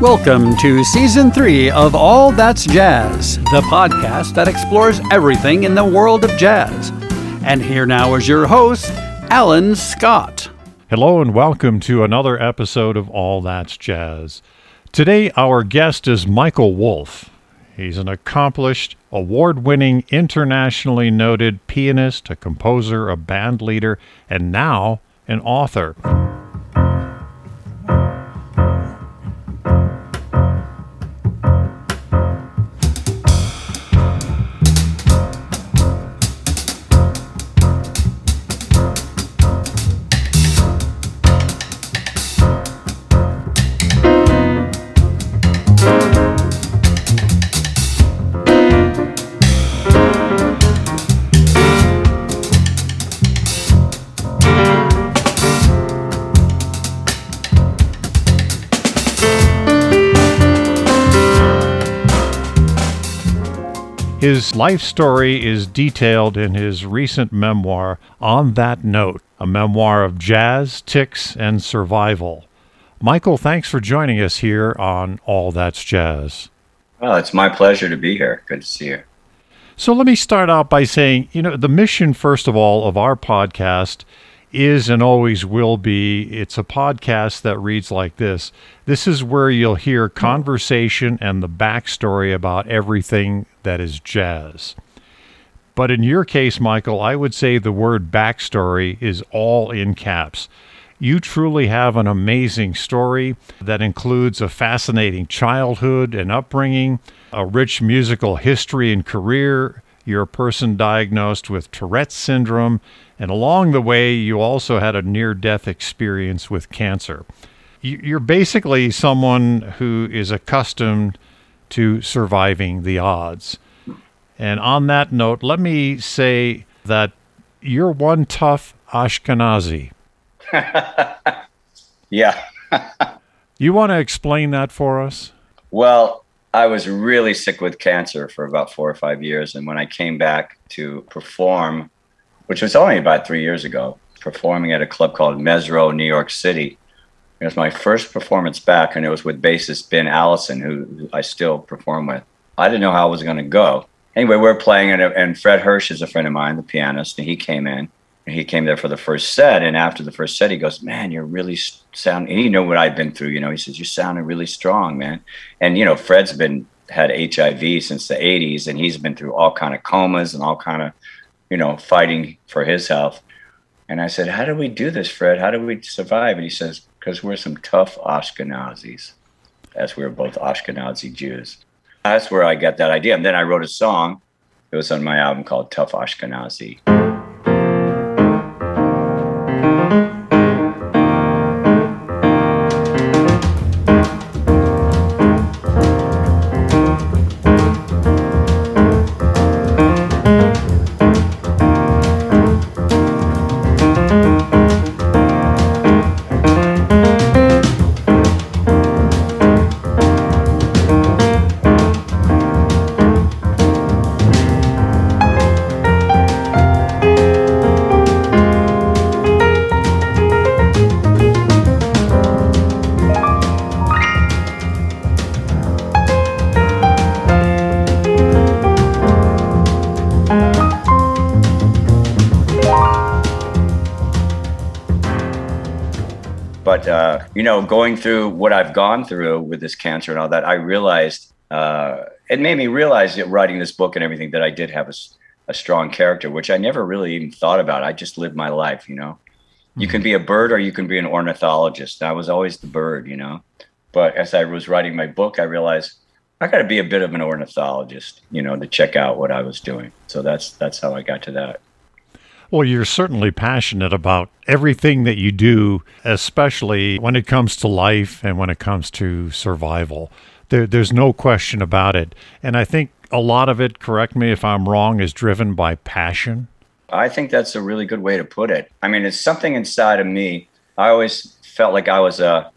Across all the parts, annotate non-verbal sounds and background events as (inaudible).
Welcome to Season 3 of All That's Jazz, the podcast that explores everything in the world of jazz. And here now is your host, Alan Scott. Hello, and welcome to another episode of All That's Jazz. Today, our guest is Michael Wolff. He's an accomplished, award winning, internationally noted pianist, a composer, a band leader, and now an author. His life story is detailed in his recent memoir, On That Note, a memoir of jazz, tics, and survival. Michael, thanks for joining us here on All That's Jazz. Well, it's my pleasure to be here. Good to see you. So let me start out by saying, you know, the mission, first of all, of our podcast is and always will be. It's a podcast that reads like this. This is where you'll hear conversation and the backstory about everything that is jazz. But in your case, Michael, I would say the word backstory is all in caps. You truly have an amazing story that includes a fascinating childhood and upbringing, a rich musical history and career. You're a person diagnosed with Tourette's syndrome and along the way, you also had a near death experience with cancer. You're basically someone who is accustomed to surviving the odds. And on that note, let me say that you're one tough Ashkenazi. (laughs) yeah. (laughs) you want to explain that for us? Well, I was really sick with cancer for about four or five years. And when I came back to perform which was only about three years ago, performing at a club called Mezzrow, New York City. It was my first performance back, and it was with bassist Ben Allison, who I still perform with. I didn't know how I was going to go. Anyway, we are playing, and, and Fred Hersch is a friend of mine, the pianist, and he came in. And he came there for the first set, and after the first set, he goes, "Man, you're really sounding." He knew what I'd been through, you know. He says, "You're sounding really strong, man." And you know, Fred's been had HIV since the '80s, and he's been through all kind of comas and all kind of you know, fighting for his health. And I said, How do we do this, Fred? How do we survive? And he says, Because we're some tough Ashkenazis, as we're both Ashkenazi Jews. That's where I got that idea. And then I wrote a song. It was on my album called Tough Ashkenazi. You know, going through what I've gone through with this cancer and all that, I realized uh, it made me realize that writing this book and everything that I did have a, a, strong character, which I never really even thought about. I just lived my life, you know. Mm-hmm. You can be a bird or you can be an ornithologist. I was always the bird, you know. But as I was writing my book, I realized I got to be a bit of an ornithologist, you know, to check out what I was doing. So that's that's how I got to that. Well, you're certainly passionate about everything that you do, especially when it comes to life and when it comes to survival. There, there's no question about it. And I think a lot of it, correct me if I'm wrong, is driven by passion. I think that's a really good way to put it. I mean, it's something inside of me. I always felt like I was a,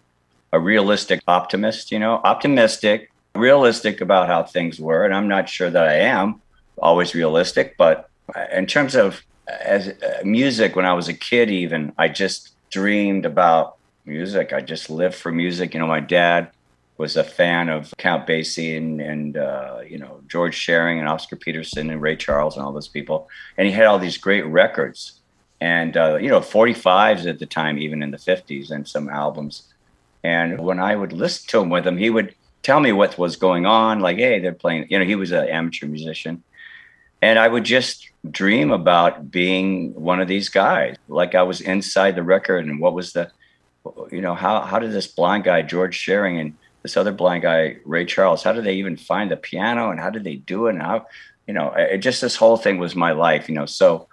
a realistic optimist, you know, optimistic, realistic about how things were. And I'm not sure that I am always realistic, but in terms of as uh, music when I was a kid, even I just dreamed about music. I just lived for music. You know, my dad was a fan of Count Basie and, and uh, you know George Shearing and Oscar Peterson and Ray Charles and all those people, and he had all these great records, and uh, you know 45s at the time, even in the 50s, and some albums. And when I would listen to him with him, he would tell me what was going on. Like, hey, they're playing. You know, he was an amateur musician, and I would just dream about being one of these guys. Like I was inside the record, and what was the, you know, how how did this blind guy George Shearing and this other blind guy Ray Charles, how did they even find the piano, and how did they do it, and how, you know, it just this whole thing was my life. You know, so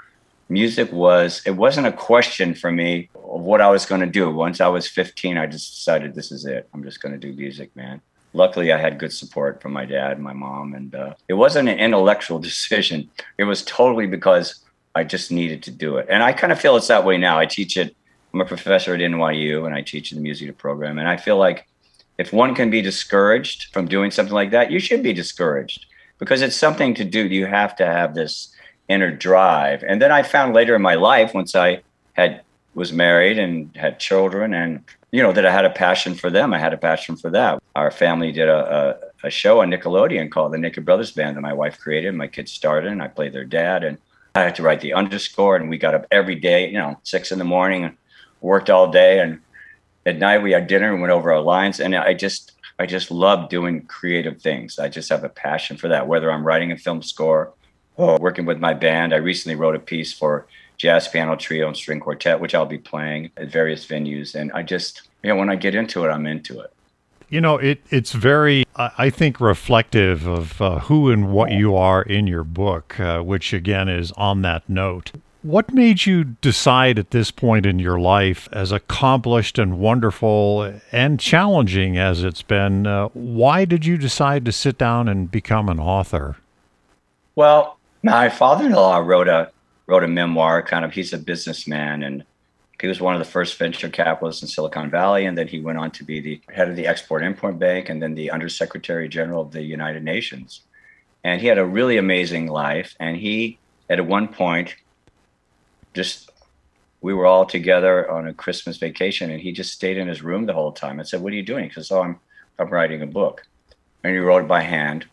music was it wasn't a question for me of what I was going to do. Once I was 15, I just decided this is it. I'm just going to do music, man luckily I had good support from my dad and my mom. And uh, it wasn't an intellectual (laughs) decision. It was totally because I just needed to do it. And I kind of feel it's that way now. I teach it. I'm a professor at NYU and I teach the music program. And I feel like if one can be discouraged from doing something like that, you should be discouraged because it's something to do. You have to have this inner drive. And then I found later in my life, once I had was married and had children and you know that I had a passion for them. I had a passion for that. Our family did a, a, a show on Nickelodeon called the Naked Brothers Band that my wife created. My kids started, and I played their dad. And I had to write the underscore, and we got up every day, you know, six in the morning, and worked all day. And at night we had dinner and went over our lines. And I just, I just love doing creative things. I just have a passion for that. Whether I'm writing a film score or working with my band, I recently wrote a piece for jazz piano trio and string quartet, which I'll be playing at various venues. And I just, you know, when I get into it, I'm into it. You know, it it's very, I think, reflective of uh, who and what you are in your book, uh, which again is on that note. What made you decide at this point in your life, as accomplished and wonderful and challenging as it's been, uh, why did you decide to sit down and become an author? Well, my father in law wrote a wrote a memoir. Kind of, he's a businessman, and he was one of the first venture capitalists in Silicon Valley, and then he went on to be the head of the Export Import Bank, and then the Undersecretary General of the United Nations. And he had a really amazing life. And he, at one point, just we were all together on a Christmas vacation, and he just stayed in his room the whole time. I said, "What are you doing?" He says, "Oh, I'm I'm writing a book," and he wrote it by hand,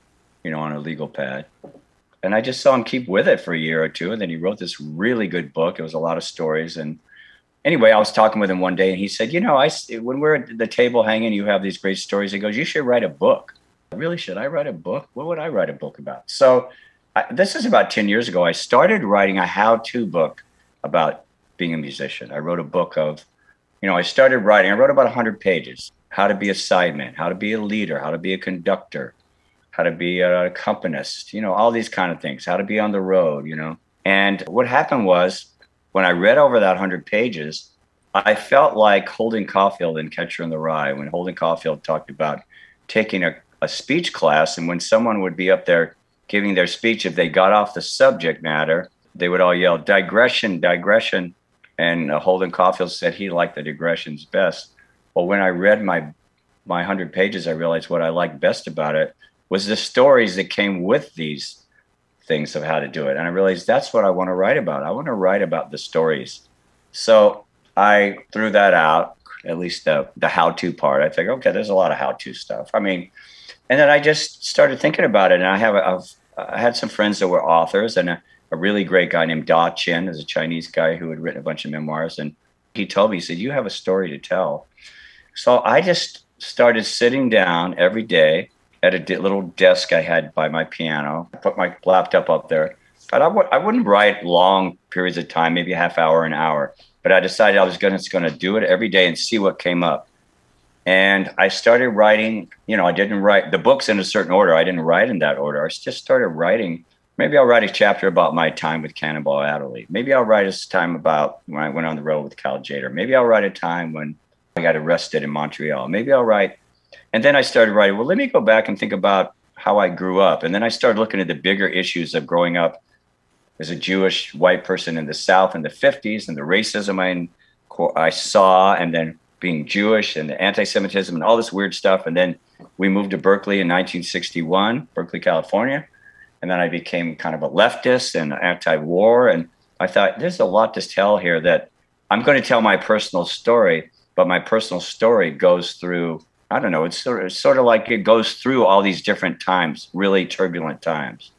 you know, on a legal pad and I just saw him keep with it for a year or two. And then he wrote this really good book. It was a lot of stories. And anyway, I was talking with him one day and he said, You know, I, when we're at the table hanging, you have these great stories. He goes, You should write a book. Really, should I write a book? What would I write a book about? So I, this is about 10 years ago. I started writing a how to book about being a musician. I wrote a book of, you know, I started writing, I wrote about 100 pages how to be a sideman, how to be a leader, how to be a conductor, how to be an accompanist, you know, all these kind of things, how to be on the road, you know. And what happened was when I read over that 100 pages, I felt like Holden Caulfield in Catcher in the Rye, when Holden Caulfield talked about taking a, a speech class, and when someone would be up there giving their speech, if they got off the subject matter, they would all yell, digression, digression. And uh, Holden Caulfield said he liked the digressions best. Well, when I read my my 100 pages, I realized what I liked best about it was the stories that came with these things of how to do it. And I realized that's what I want to write about. I want to write about the stories. So I threw that out, at least the, the how to part. I figured, okay, there's a lot of how to stuff. I mean, and then I just started thinking about it. And I have, I've, I had some friends that were authors and a, a really great guy named Da Chen is a Chinese guy who had written a bunch of memoirs. And he told me, he said, you have a story to tell. So I just started sitting down every day at a little desk I had by my piano. I put my laptop up there. But I w- I wouldn't write long periods of time, maybe a half hour, an hour. But I decided I was going to do it every day and see what came up. And I started writing, you know, I didn't write the books in a certain order. I didn't write in that order. I just started writing. Maybe I'll write a chapter about my time with Cannonball Adderley. Maybe I'll write a time about when I went on the road with Cal Tjader. Maybe I'll write a time when I got arrested in Montreal. Maybe I'll write and then I started writing, well, let me go back and think about how I grew up. And then I started looking at the bigger issues of growing up as a Jewish white person in the South in the 50s and the racism I, I saw, and then being Jewish and the anti Semitism and all this weird stuff. And then we moved to Berkeley in 1961, Berkeley, California. And then I became kind of a leftist and anti war. And I thought, there's a lot to tell here that I'm going to tell my personal story, but my personal story goes through I don't know. It's sort of, it's sort of like it goes through all these different times, really turbulent times.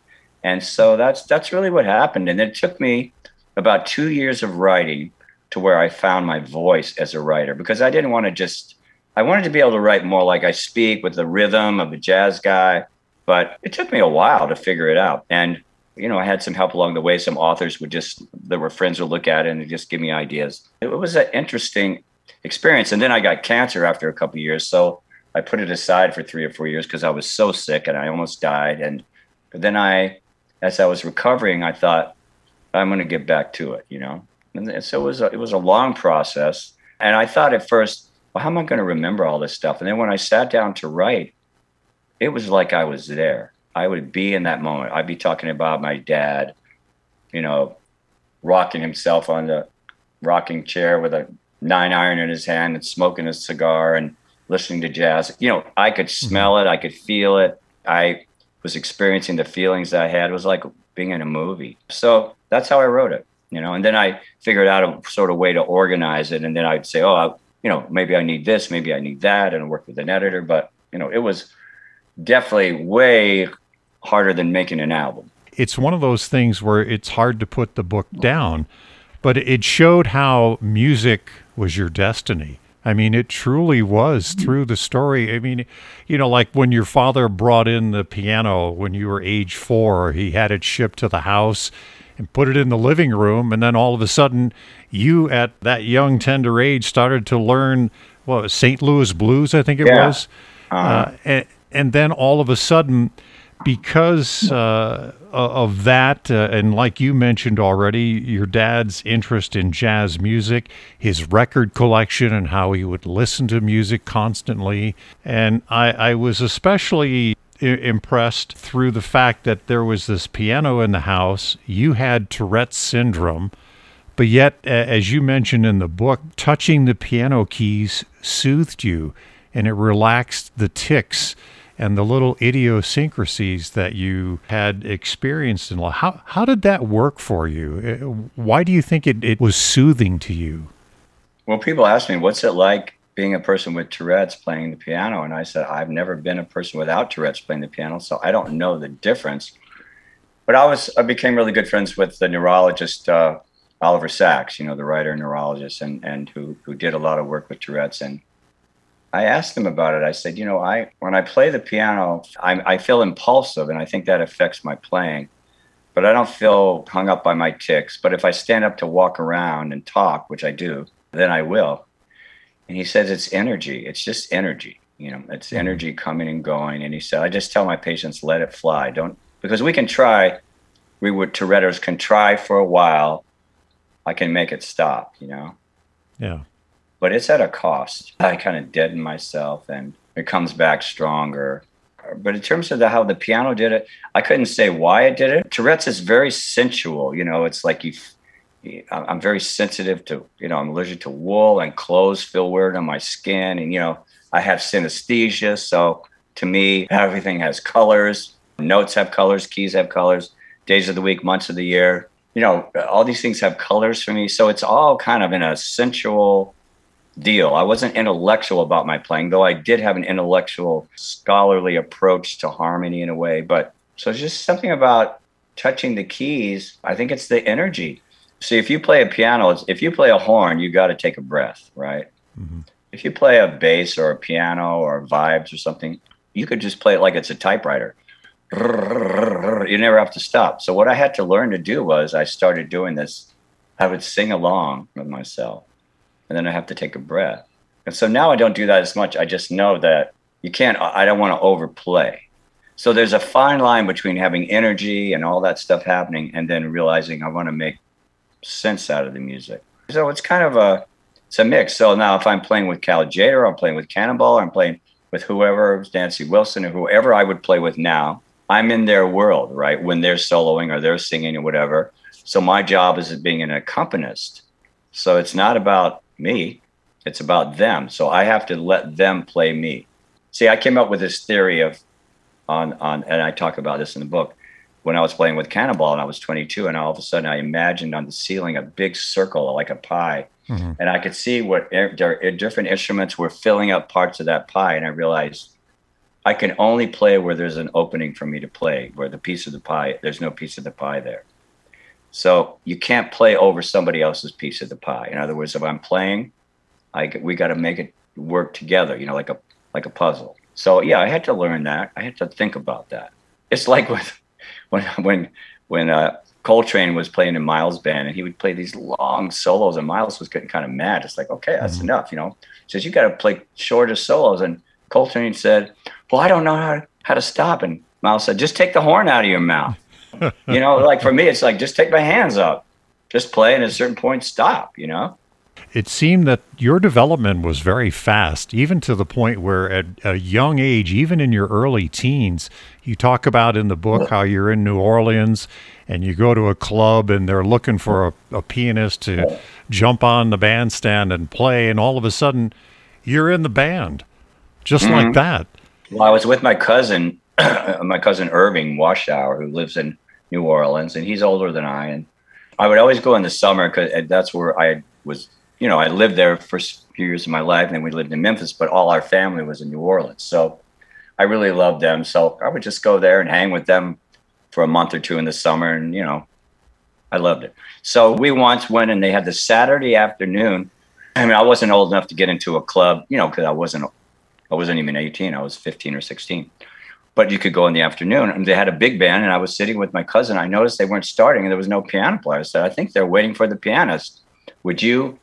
And so that's that's really what happened. And it took me about two years of writing to where I found my voice as a writer because I didn't want to just I wanted to be able to write more like I speak with the rhythm of a jazz guy. But it took me a while to figure it out. And you know, I had some help along the way. Some authors would just, there were friends would look at it and just give me ideas. It was an interesting experience. And then I got cancer after a couple years. So I put it aside for three or four years because I was so sick and I almost died. And but then I, as I was recovering, I thought, I'm going to get back to it, you know? And so it was, a, it was a long process. And I thought at first, well, how am I going to remember all this stuff? And then when I sat down to write, it was like I was there. I would be in that moment. I'd be talking about my dad, you know, rocking himself on the rocking chair with a nine iron in his hand and smoking a cigar and listening to jazz. You know, I could mm-hmm. smell it, I could feel it. I was experiencing the feelings I had. It was like being in a movie. So that's how I wrote it, you know. And then I figured out a sort of way to organize it. And then I'd say, oh, I, you know, maybe I need this, maybe I need that, and work with an editor. But you know, it was definitely way harder than making an album. It's one of those things where it's hard to put the book down, but it showed how music was your destiny. I mean, it truly was through the story. I mean, you know, like when your father brought in the piano when you were age four, he had it shipped to the house and put it in the living room. And then all of a sudden, you at that young, tender age started to learn, what, St. Louis blues, I think it yeah. was. Uh-huh. Uh, and, and then all of a sudden, because uh, of that, uh, and like you mentioned already, your dad's interest in jazz music, his record collection, and how he would listen to music constantly. And I, I was especially I- impressed through the fact that there was this piano in the house. You had Tourette's syndrome. But yet, as you mentioned in the book, touching the piano keys soothed you and it relaxed the tics and the little idiosyncrasies that you had experienced in life. How, how did that work for you? Uh, why do you think it, it was soothing to you? Well, people ask me, what's it like being a person with Tourette's playing the piano? And I said, I've never been a person without Tourette's playing the piano, so I don't know the difference. But I was, I became really good friends with the neurologist, uh, Oliver Sacks, you know, the writer and neurologist, and, and who, who did a lot of work with Tourette's. And I asked him about it. I said, you know, I when I play the piano, I, I feel impulsive, and I think that affects my playing. But I don't feel hung up by my tics. But if I stand up to walk around and talk, which I do, then I will. And he says it's energy. It's just energy. You know, it's mm-hmm. energy coming and going. And he said, I just tell my patients, let it fly. Don't because we can try. We would Tourette's can try for a while. I can make it stop. You know. Yeah but it's at a cost. I kind of deaden myself and it comes back stronger. But in terms of the, how the piano did it, I couldn't say why it did it. Tourette's is very sensual. You know, it's like you, I'm very sensitive to, you know, I'm allergic to wool and clothes feel weird on my skin. And, you know, I have synesthesia. So to me, everything has colors. Notes have colors, keys have colors, days of the week, months of the year. You know, all these things have colors for me. So it's all kind of in a sensual, deal. I wasn't intellectual about my playing, though I did have an intellectual, scholarly approach to harmony in a way. But so it's just something about touching the keys. I think it's the energy. See, if you play a piano, if you play a horn, you got to take a breath, right? Mm-hmm. If you play a bass or a piano or vibes or something, you could just play it like it's a typewriter. You never have to stop. So what I had to learn to do was I started doing this. I would sing along with myself and then I have to take a breath. And so now I don't do that as much. I just know that you can't, I don't want to overplay. So there's a fine line between having energy and all that stuff happening and then realizing I want to make sense out of the music. So it's kind of a, it's a mix. So now if I'm playing with Cal Tjader, I'm playing with Cannonball, or I'm playing with whoever, Nancy Wilson or whoever I would play with now, I'm in their world, right? When they're soloing or they're singing or whatever. So my job is being an accompanist. So it's not about me. It's about them. So I have to let them play me. See, I came up with this theory of on on and I talk about this in the book. When I was playing with Cannonball and I was 22, and all of a sudden I imagined on the ceiling a big circle like a pie, Mm-hmm. And I could see what different instruments were filling up parts of that pie. And I realized I can only play where there's an opening for me to play, where the piece of the pie, there's no piece of the pie there. So you can't play over somebody else's piece of the pie. In other words, if I'm playing, I we got to make it work together, you know, like a like a puzzle. So yeah, I had to learn that. I had to think about that. It's like (laughs) with when when when uh, Coltrane was playing in Miles' band, and he would play these long solos, and Miles was getting kind of mad. It's like, okay, that's mm-hmm. enough, you know. He says you got to play shorter solos, and Coltrane said, "Well, I don't know how to, how to stop." And Miles said, "Just take the horn out of your mouth." (laughs) you know, like for me, it's like just take my hands up, just play, and at a certain point, stop. You know. It seemed that your development was very fast, even to the point where at a young age, even in your early teens, you talk about in the book how you're in New Orleans and you go to a club and they're looking for a, a pianist to jump on the bandstand and play, and all of a sudden you're in the band just mm-hmm. like that. Well, I was with my cousin, (clears throat) my cousin Irving Washour, who lives in New Orleans, and he's older than I. And I would always go in the summer because uh, that's where I was you know, I lived there for few years of my life, and then we lived in Memphis, but all our family was in New Orleans. So I really loved them. So I would just go there and hang with them for a month or two in the summer, and you know, I loved it. So we once went, and they had the Saturday afternoon. I mean, I wasn't old enough to get into a club, you know, because I wasn't, I wasn't even 18. I was 15 or 16. But you could go in the afternoon, and they had a big band, and I was sitting with my cousin. I noticed they weren't starting, and there was no piano player. I said, "I think they're waiting for the pianist. Would you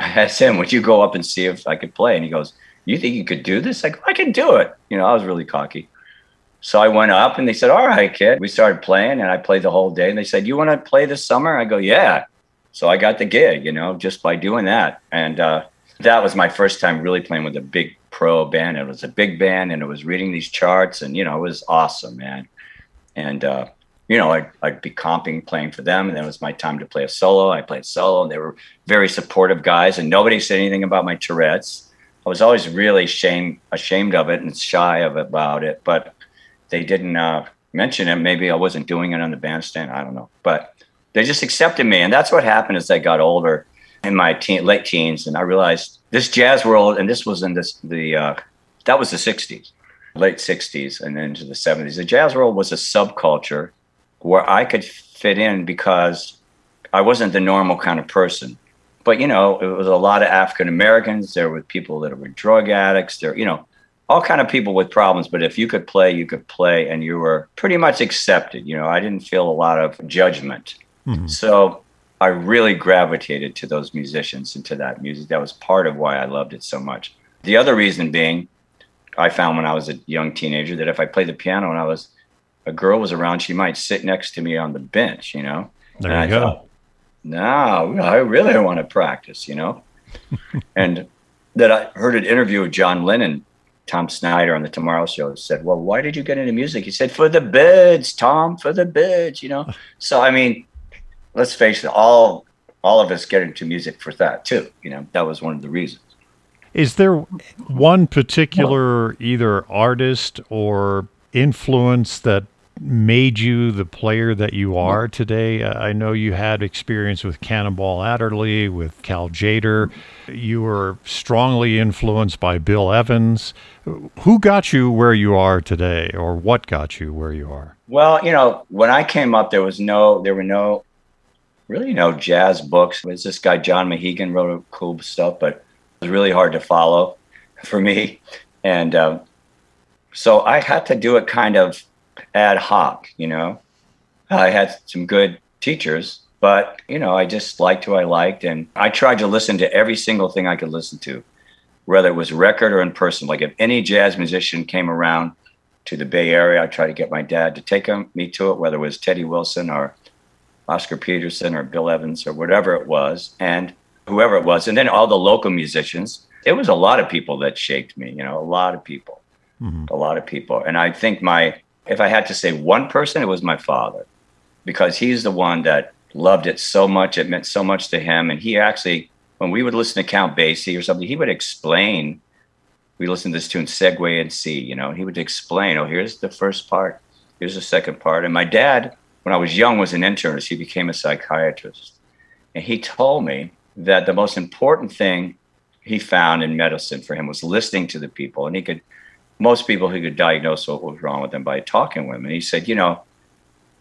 I (laughs) asked him, would you go up and see if I could play? And he goes, you think you could do this? Like, I can do it. You know, I was really cocky. So I went up and they said, all right, kid. We started playing and I played the whole day. And they said, you want to play this summer? I go, yeah. So I got the gig, you know, just by doing that. And uh, that was my first time really playing with a big pro band. It was a big band and it was reading these charts and, you know, it was awesome, man. And, uh, you know, I'd, I'd be comping playing for them. And then it was my time to play a solo. I played solo and they were very supportive guys and nobody said anything about my Tourette's. I was always really shame, ashamed of it and shy of it, about it, but they didn't uh, mention it. Maybe I wasn't doing it on the bandstand. I don't know, but they just accepted me. And that's what happened as I got older in my teen, late teens. And I realized this jazz world, and this was in this, the, uh, that was the 60s, late 60s and into the 70s. The jazz world was a subculture where I could fit in because I wasn't the normal kind of person. But you know, it was a lot of African Americans. There were people that were drug addicts. There, you know, all kind of people with problems. But if you could play, you could play, and you were pretty much accepted. You know, I didn't feel a lot of judgment. Mm-hmm. So I really gravitated to those musicians and to that music. That was part of why I loved it so much. The other reason being, I found when I was a young teenager that if I played the piano and I was a girl was around, she might sit next to me on the bench, you know. There and you I go. Thought, no, I really want to practice, you know. (laughs) and that I heard an interview with John Lennon, Tom Snyder on the Tomorrow Show said, "Well, why did you get into music?" He said, "For the birds, Tom, for the birds," you know. (laughs) so I mean, let's face it, all all of us get into music for that too. You know, that was one of the reasons. Is there one particular either artist or influence that made you the player that you are today? I know you had experience with Cannonball Adderley, with Cal Tjader. You were strongly influenced by Bill Evans. Who got you where you are today, or what got you where you are? Well, you know, when I came up, there was no, there were no, really no jazz books. It was this guy John Mehegan wrote cool stuff, but it was really hard to follow (laughs) for me. And um, so I had to do it kind of ad hoc, you know. I had some good teachers, but you know, I just liked who I liked, and I tried to listen to every single thing I could listen to, whether it was record or in person. Like if any jazz musician came around to the Bay Area, I tried to get my dad to take me to it, whether it was Teddy Wilson or Oscar Peterson or Bill Evans or whatever it was, and whoever it was, and then all the local musicians. It was a lot of people that shaped me, you know, a lot of people mm-hmm. a lot of people. And I think my, if I had to say one person, it was my father, because he's the one that loved it so much. It meant so much to him. And he actually, when we would listen to Count Basie or something, he would explain. We listened to this tune, Segue in C, you know, he would explain, oh, here's the first part, here's the second part. And my dad, when I was young, was an internist. He became a psychiatrist. And he told me, that the most important thing he found in medicine for him was listening to the people. And he could, most people, he could diagnose what was wrong with them by talking with them. And he said, you know,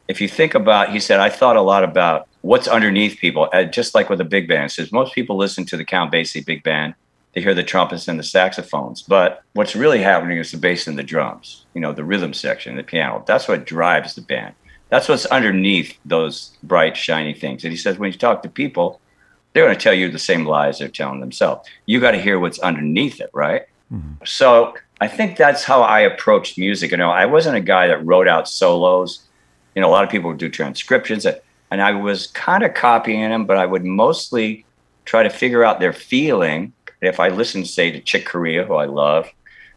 if you think about, he said, I thought a lot about what's underneath people, uh, just like with a big band. He says most people listen to the Count Basie big band, they hear the trumpets and the saxophones, but what's really happening is the bass and the drums. You know, the rhythm section, the piano. That's what drives the band. That's what's underneath those bright, shiny things. And he says when you talk to people, they're going to tell you the same lies they're telling themselves. You got to hear what's underneath it, right? Mm-hmm. So I think that's how I approached music. You know, I wasn't a guy that wrote out solos. You know, a lot of people would do transcriptions, and I was kind of copying them, but I would mostly try to figure out their feeling. If I listened, say, to Chick Corea, who I love,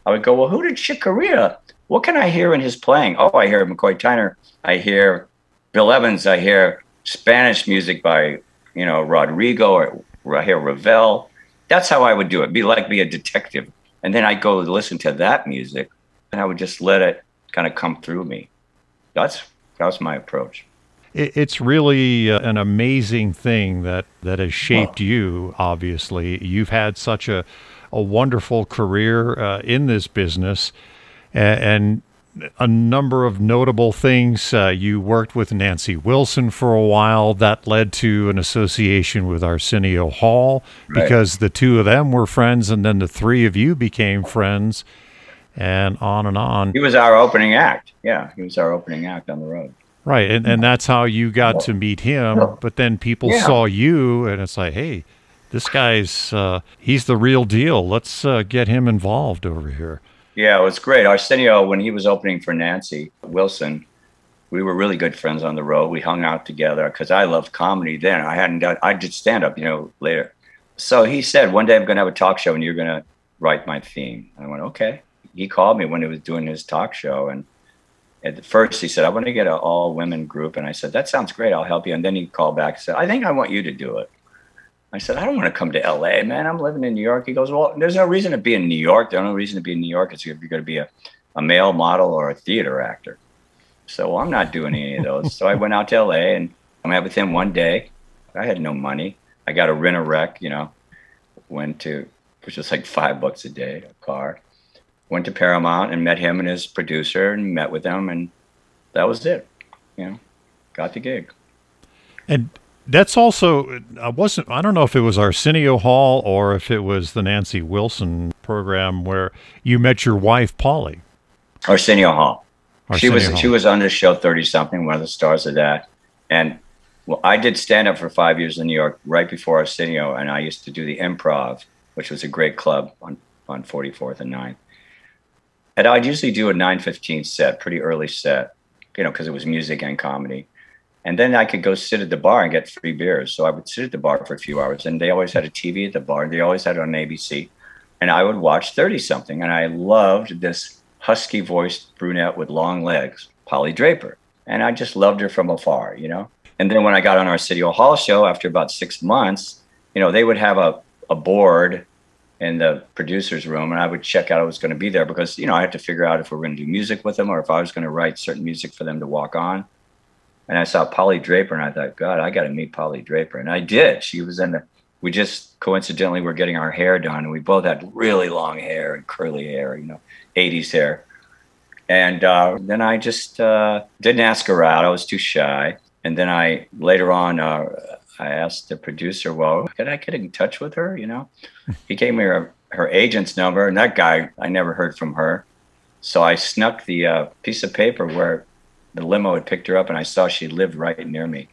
I would go, well, who did Chick Corea? What can I hear in his playing? Oh, I hear McCoy Tyner. I hear Bill Evans. I hear Spanish music by you know, Rodrigo or Rahel Ravel. That's how I would do it. Be like be a detective. And then I'd go listen to that music and I would just let it kind of come through me. That's that was my approach. It's really uh, an amazing thing that, that has shaped you, obviously. You've had such a, a wonderful career uh, in this business. And, and a number of notable things. Uh, you worked with Nancy Wilson for a while. That led to an association with Arsenio Hall right. because the two of them were friends, and then the three of you became friends, and on and on. He was our opening act. Yeah, he was our opening act on the road. Right, and and that's how you got to meet him. But then people yeah. saw you, and it's like, hey, this guy's uh, he's the real deal. Let's uh, get him involved over here. Yeah, it was great. Arsenio, when he was opening for Nancy Wilson, we were really good friends on the road. We hung out together because I loved comedy then. I hadn't done, I did stand up, you know, later. So he said, one day I'm going to have a talk show and you're going to write my theme. I went, okay. He called me when he was doing his talk show. And at first he said, I want to get an all women group. And I said, that sounds great. I'll help you. And then he called back and said, I think I want you to do it. I said, I don't want to come to LA, man. I'm living in New York. He goes, Well, there's no reason to be in New York. There's no reason to be in New York. It's if you're going to be a, a male model or a theater actor. So well, I'm not doing any of those. so I went out to LA and I met with him one day. I had no money. I got a rent a wreck, you know, went to, which was like five bucks a day, a car. Went to Paramount and met him and his producer and met with them. And that was it, you know, got the gig. And that's also I wasn't I don't know if it was Arsenio Hall or if it was the Nancy Wilson program where you met your wife Polly. Arsenio Hall. Arsenio she was Hall. she was on the show thirty something, one of the stars of that. And well, I did stand up for five years in New York right before Arsenio, and I used to do the improv, which was a great club on on 44th and 9th. And I'd usually do a 9:15 set, pretty early set, you know, because it was music and comedy. And then I could go sit at the bar and get free beers. So I would sit at the bar for a few hours. And they always had a TV at the bar. They always had it on ABC. And I would watch 30 something. And I loved this husky voiced brunette with long legs, Polly Draper. And I just loved her from afar, you know? And then when I got on Arsenio Hall show after about six months, you know, they would have a, a board in the producer's room and I would check out I was going to be there because, you know, I had to figure out if we are going to do music with them or if I was going to write certain music for them to walk on and I saw Polly Draper, and I thought, God, I got to meet Polly Draper, and I did. She was in the. We just coincidentally were getting our hair done, and we both had really long hair and curly hair, you know, '80s hair. And uh, then I just uh, didn't ask her out. I was too shy. And then I later on, uh, I asked the producer, "Well, could I get in touch with her?" You know, (laughs) he gave me her, her agent's number, and that guy, I never heard from her. So I snuck the uh, piece of paper where the limo had picked her up and I saw she lived right near me.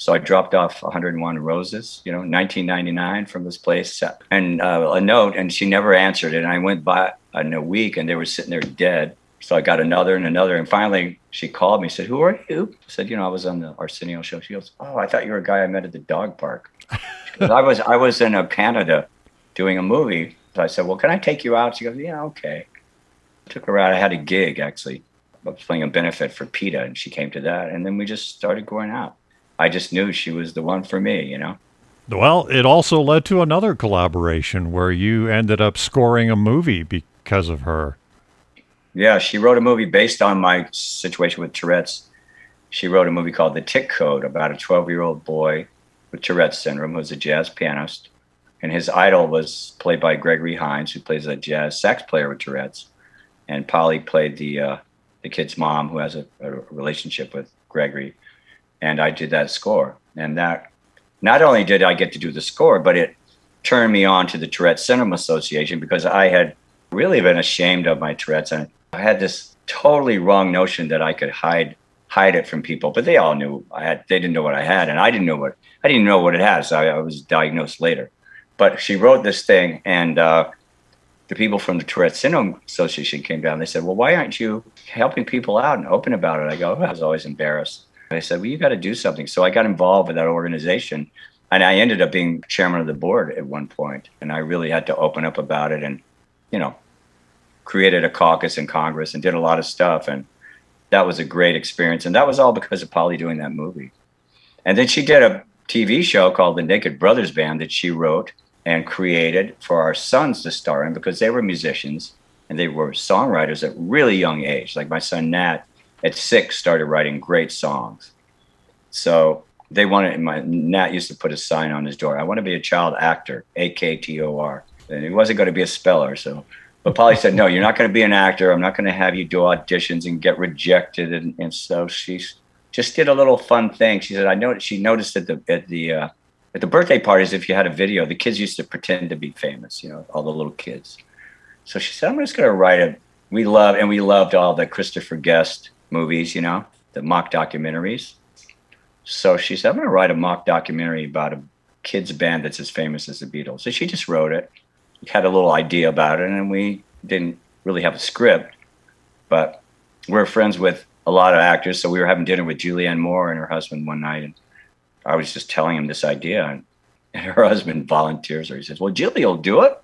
So I dropped off 101 roses, you know, 1999 from this place, and uh, a note, and she never answered it. And I went by in a week, and they were sitting there dead. So I got another and another, and finally she called me. Said, "Who are you?" I said, "You know, I was on the Arsenio show." She goes, "Oh, I thought you were a guy I met at the dog park." (laughs) I was I was in uh, Canada doing a movie. So I said, "Well, can I take you out?" She goes, "Yeah, okay." I took her out. I had a gig actually I was playing a benefit for PETA, and she came to that, and then we just started going out. I just knew she was the one for me, you know. Well, it also led to another collaboration where you ended up scoring a movie because of her. Yeah, she wrote a movie based on my situation with Tourette's. She wrote a movie called The Tic Code about a 12 year old boy with Tourette's syndrome, who's a jazz pianist. And his idol was played by Gregory Hines, who plays a jazz sax player with Tourette's. And Polly played the uh, the kid's mom, who has a, a relationship with Gregory. And I did that score. And that not only did I get to do the score, but it turned me on to the Tourette's Syndrome Association because I had really been ashamed of my Tourette's. And I had this totally wrong notion that I could hide hide it from people, but they all knew I had. They didn't know what I had, and I didn't know what I didn't know what it had. So I, I was diagnosed later. But she wrote this thing, and uh, the people from the Tourette Syndrome Association came down. They said, "Well, why aren't you helping people out and open about it?" I go, "I was always embarrassed." I said, "Well, you got to do something." So I got involved with that organization, and I ended up being chairman of the board at one point. And I really had to open up about it, and you know, created a caucus in Congress and did a lot of stuff. And that was a great experience. And that was all because of Polly doing that movie. And then she did a TV show called The Naked Brothers Band that she wrote and created for our sons to star in because they were musicians and they were songwriters at really young age. Like my son Nat at six started writing great songs. So they wanted my Nat used to put a sign on his door. I want to be a child actor, A K T O R. And he wasn't going to be a speller, so but Polly said, "No, you're not going to be an actor. I'm not going to have you do auditions and get rejected." And, and so she just did a little fun thing. She said, "I know." She noticed at the at the uh, at the birthday parties, if you had a video, the kids used to pretend to be famous. You know, all the little kids. So she said, "I'm just going to write a." We love and we loved all the Christopher Guest movies. You know, the mock documentaries. So she said, "I'm going to write a mock documentary about a kids band that's as famous as the Beatles." So she just wrote it had a little idea about it, and we didn't really have a script, but we're friends with a lot of actors. So we were having dinner with Julianne Moore and her husband one night, and I was just telling him this idea, and, and (laughs) her husband volunteers her. He says, "Well, Julie will do it."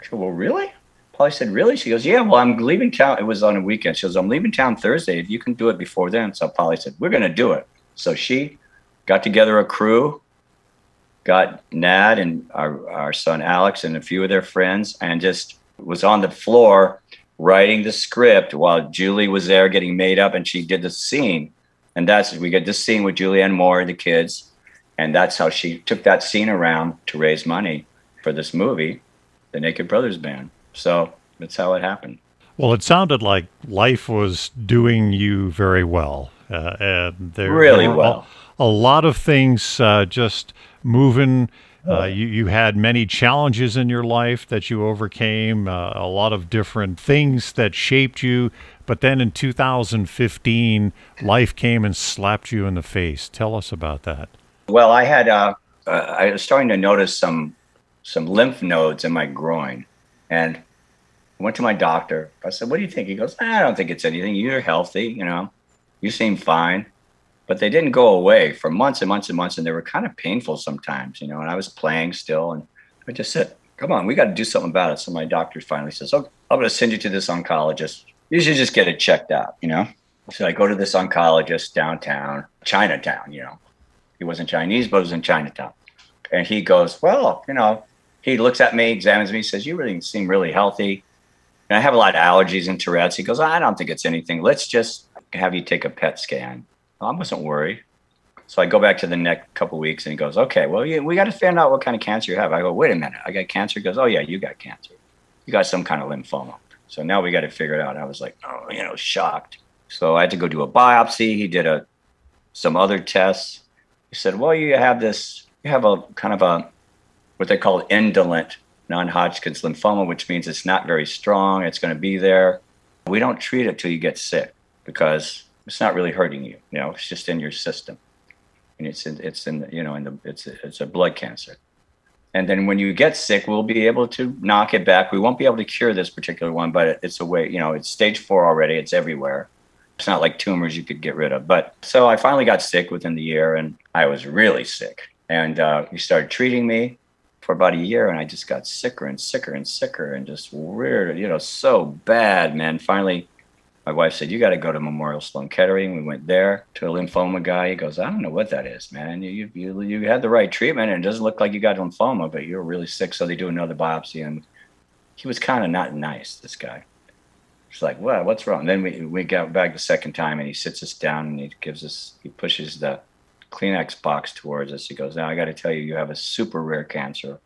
I said, "Well, really?" Polly said, "Really?" She goes, "Yeah. Well, I'm leaving town. It was on a weekend. She goes, I'm leaving town Thursday. If you can do it before then." So Polly said, "We're going to do it." So she got together a crew got Nat and our, our son Alex and a few of their friends and just was on the floor writing the script while Julie was there getting made up and she did the scene. And that's we get this scene with Julianne Moore, and the kids, and that's how she took that scene around to raise money for this movie, The Naked Brothers Band. So that's how it happened. Well, it sounded like life was doing you very well, uh, and there really there well. A, a, lot of things uh, just moving. Uh, you, you had many challenges in your life that you overcame, uh, a lot of different things that shaped you. But then in 2015, life came and slapped you in the face. Tell us about that. Well, I had uh, uh I was starting to notice some some lymph nodes in my groin, and I went to my doctor. I said, "What do you think?" He goes, "I don't think it's anything. You're healthy. You know, you seem fine." but they didn't go away for months and months and months and they were kind of painful sometimes you know and i was playing still and i just said come on we got to do something about it so my doctor finally says oh i'm going to send you to this oncologist you should just get it checked out you know so i go to this oncologist downtown chinatown you know he wasn't chinese but he was in chinatown and he goes well you know he looks at me examines me says you really seem really healthy and i have a lot of allergies and tourette's he goes i don't think it's anything let's just have you take a PET scan I wasn't worried. So I go back to the next couple weeks and he goes, okay, well, yeah, we got to find out what kind of cancer you have. I go, wait a minute, I got cancer. He goes, oh, yeah, you got cancer. You got some kind of lymphoma. So now we got to figure it out. I was like, oh, you know, shocked. So I had to go do a biopsy. He did a some other tests. He said, well, you have this, you have a kind of a what they call indolent non-Hodgkin's lymphoma, which means it's not very strong. It's going to be there. We don't treat it till you get sick because it's not really hurting you. You know, it's just in your system, and it's in, it's in you know in the it's it's a blood cancer. And then when you get sick, we'll be able to knock it back. We won't be able to cure this particular one, but it's a way. You know, it's stage four already. It's everywhere. It's not like tumors you could get rid of. But so I finally got sick within the year, and I was really sick. And uh, he started treating me for about a year, and I just got sicker and sicker and sicker, and just weird, you know, so bad, man. Finally, my wife said, "You got to go to Memorial Sloan Kettering." We went there to a lymphoma guy. He goes, "I don't know what that is, man. You you you had the right treatment, and it doesn't look like you got lymphoma, but you're really sick." So they do another biopsy, and he was kind of not nice. This guy. He's like, "What? What's wrong?" then we we got back the second time, and he sits us down and he gives us he pushes the Kleenex box towards us. He goes, Now I got to tell you, you have a super rare cancer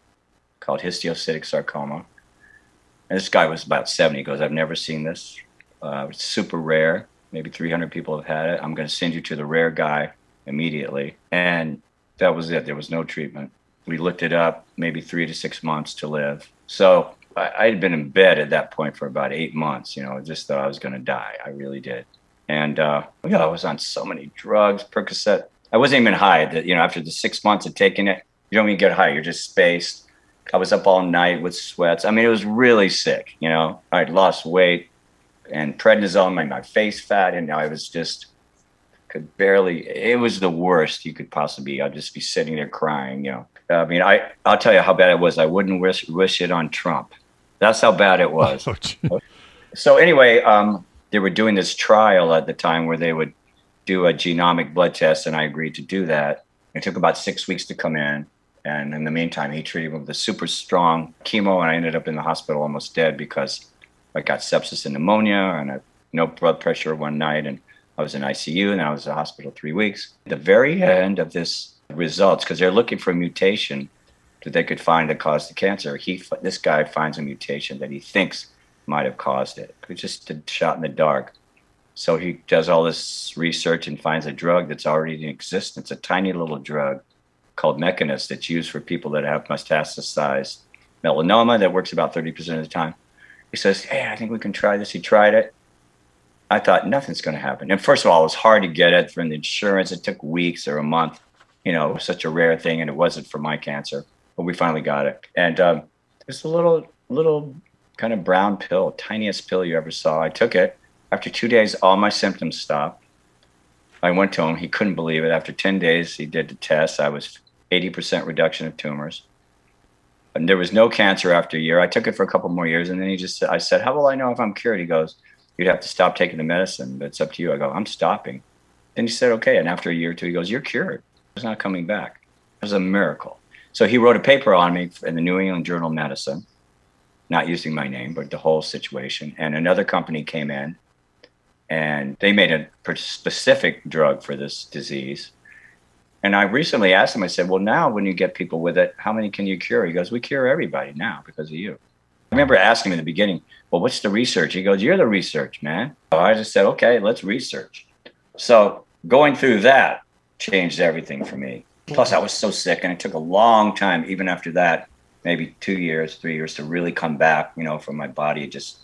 called histiocytic sarcoma. And this guy was about 70. He goes, I've never seen this. Uh, it's super rare. Maybe 300 people have had it. I'm going to send you to the rare guy immediately. And that was it. There was no treatment. We looked it up, maybe three to six months to live. So I, had been in bed at that point for about eight months. You know, I just thought I was going to die. I really did. And uh, yeah, I was on so many drugs, Percocet. I wasn't even high. That you know, after the six months of taking it, you don't even get high. You're just spaced. I was up all night with sweats. I mean, it was really sick. You know, I'd lost weight and prednisone made my face fat, and I was just could barely. It was the worst you could possibly be. I'd just be sitting there crying. You know, I mean, I I'll tell you how bad it was. I wouldn't wish wish it on Trump. That's how bad it was. (laughs) Oh, so anyway, um, they were doing this trial at the time where they would do a genomic blood test, and I agreed to do that. It took about six weeks to come in. And in the meantime, he treated me with a super strong chemo, and I ended up in the hospital almost dead because I got sepsis and pneumonia and a, no blood pressure one night. And I was in ICU, and I was in the hospital three weeks. The very end of this results, because they're looking for a mutation that they could find that caused the cancer, he this guy finds a mutation that he thinks might have caused it. It's just a shot in the dark. So he does all this research and finds a drug that's already in existence, a tiny little drug called Mekinist that's used for people that have metastasized melanoma that works about 30% of the time. He says, Hey, I think we can try this. He tried it. I thought nothing's going to happen. And first of all, it was hard to get it from the insurance. It took weeks or a month. You know, it was such a rare thing, and it wasn't for my cancer. But we finally got it. And um, it's a little, little kind of brown pill, tiniest pill you ever saw. I took it. After two days, all my symptoms stopped. I went to him. He couldn't believe it. After 10 days, he did the test. I was 80% reduction of tumors. And there was no cancer after a year. I took it for a couple more years. And then he just, I said, How will I know if I'm cured? He goes, You'd have to stop taking the medicine, but it's up to you. I go, I'm stopping. Then he said, Okay. And after a year or two, he goes, You're cured. It's not coming back. It was a miracle. So he wrote a paper on me in the New England Journal of Medicine, not using my name, but the whole situation. And another company came in and they made a specific drug for this disease and I recently asked him, I said, Well, now when you get people with it, how many can you cure? He goes, We cure everybody now because of you. I remember asking him in the beginning, Well, what's the research? He goes, You're the research, man. So I just said, Okay, let's research. So going through that changed everything for me. Plus, I was so sick, and it took a long time, even after that, maybe two years, three years, to really come back, you know, from my body, just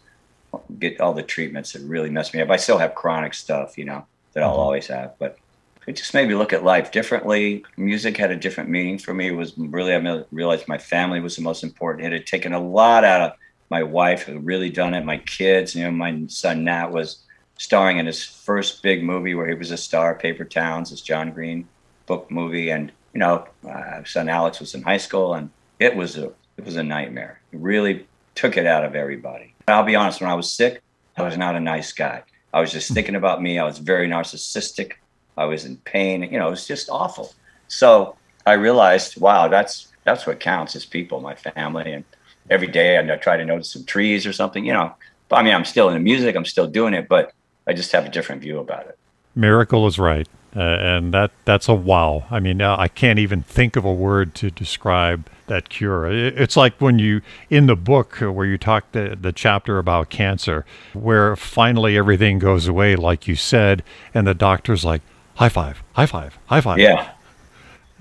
get all the treatments that really messed me up. I still have chronic stuff, you know, that I'll mm-hmm. always have, but it just made me look at life differently. Music had a different meaning for me. It was really I realized my family was the most important. It had taken a lot out of my wife, who really done it. My kids, you know, my son Nat was starring in his first big movie where he was a star, Paper Towns, this John Green book movie, and you know, uh, son Alex was in high school, and it was a it was a nightmare. It really took it out of everybody. I'll be honest, when I was sick, I was not a nice guy. I was just thinking about me. I was very narcissistic. I was in pain. You know, it was just awful. So I realized, wow, that's that's what counts is people, my family, and every day I try to notice some trees or something. You know, I mean, I'm still in the music, I'm still doing it, but I just have a different view about it. Miracle is right, uh, and that that's a wow. I mean, I can't even think of a word to describe that cure. It's like when you in the book where you talk the the chapter about cancer, where finally everything goes away, like you said, and the doctor's like, high five, high five, high five. Yeah.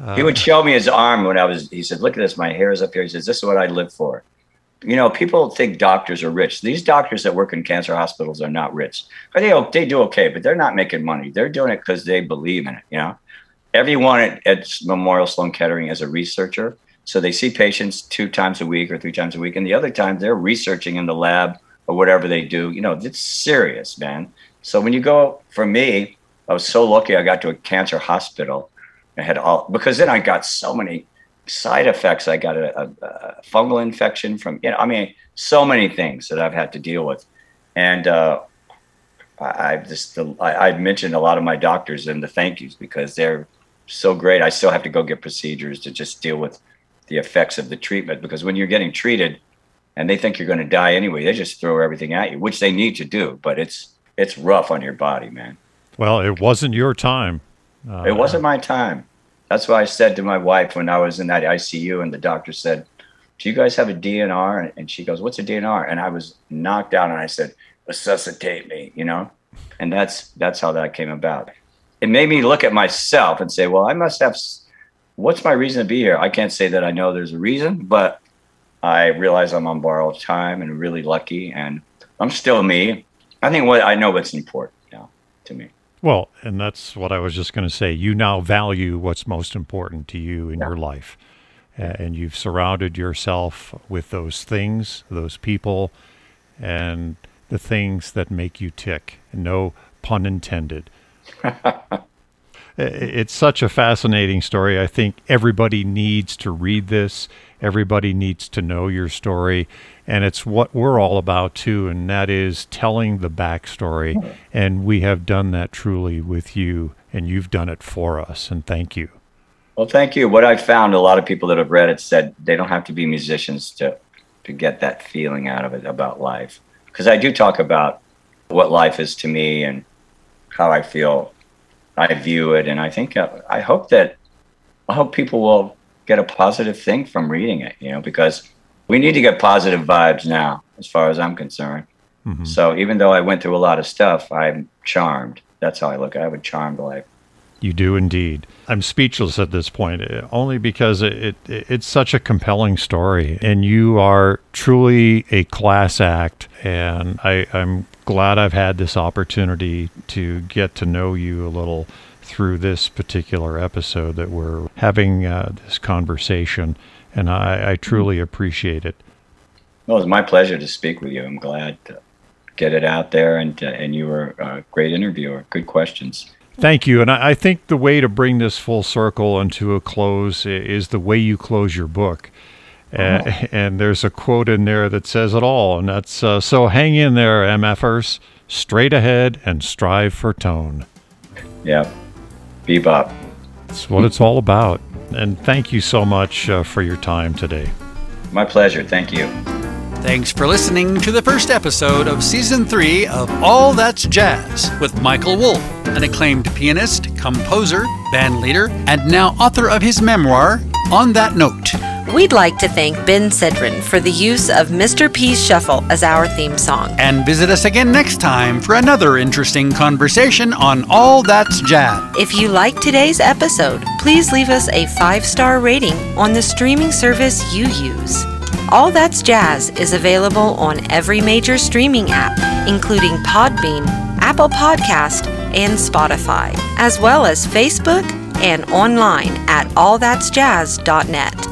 Uh, he would show me his arm when I was, he said, look at this, my hair is up here. He says, this is what I live for. You know, people think doctors are rich. These doctors that work in cancer hospitals are not rich. They, they do okay, but they're not making money. They're doing it because they believe in it, you know? Everyone at, at Memorial Sloan Kettering is a researcher. So they see patients two times a week or three times a week. And the other time they're researching in the lab or whatever they do. You know, it's serious, man. So when you go, for me, I was so lucky I got to a cancer hospital. I had all because then I got so many side effects. I got a, a, a fungal infection from you know, I mean, so many things that I've had to deal with, and uh, I, I've just I, I've mentioned a lot of my doctors and the thank yous because they're so great. I still have to go get procedures to just deal with the effects of the treatment because when you're getting treated and they think you're going to die anyway, they just throw everything at you, which they need to do, but it's it's rough on your body, man. Well, it wasn't your time. Uh, it wasn't my time. That's why I said to my wife when I was in that ICU and the doctor said, Do you guys have a DNR? And she goes, What's a DNR? And I was knocked out and I said, Resuscitate me, you know? And that's that's how that came about. It made me look at myself and say, Well, I must have what's my reason to be here? I can't say that I know there's a reason, but I realize I'm on borrowed time and really lucky and I'm still me. I think what I know what's important now to me. Well, and that's what I was just going to say. You now value what's most important to you in yeah. your life. And you've surrounded yourself with those things, those people, and the things that make you tick. No pun intended. (laughs) it's such a fascinating story. I think everybody needs to read this. Everybody needs to know your story. And it's what we're all about too, and that is telling the backstory. And we have done that truly with you, and you've done it for us. And thank you. Well, thank you. What I've found, a lot of people that have read it said they don't have to be musicians to to get that feeling out of it about life. Because I do talk about what life is to me and how I feel I view it, and I think uh, I hope that I hope people will get a positive thing from reading it. You know, because we need to get positive vibes now, as far as I'm concerned. Mm-hmm. So even though I went through a lot of stuff, I'm charmed. That's how I look. I have a charmed life. You do indeed. I'm speechless at this point, eh, only because it, it, it's such a compelling story, and you are truly a class act. And I, I'm glad I've had this opportunity to get to know you a little through this particular episode that we're having uh, this conversation, and I, I truly appreciate it. Well, it's my pleasure to speak with you. I'm glad to get it out there, and uh, and you were a great interviewer. Good questions. Thank you. And I, think the way to bring this full circle and to a close is the way you close your book. Oh. Uh, (laughs) and there's a quote in there that says it all. And that's uh, so hang in there, MFers, straight ahead and strive for tone. Yeah. Bebop. That's what it's all about. And thank you so much uh, for your time today. My pleasure. Thank you. Thanks for listening to the first episode of Season 3 of All That's Jazz with Michael Wolff, an acclaimed pianist, composer, band leader, and now author of his memoir, On That Note. We'd like to thank Ben Sidran for the use of Mr. P's Shuffle as our theme song. And visit us again next time for another interesting conversation on All That's Jazz. If you like today's episode, please leave us a five star rating on the streaming service you use. All That's Jazz is available on every major streaming app, including Podbean, Apple Podcast, and Spotify, as well as Facebook and online at allthat'sjazz.net.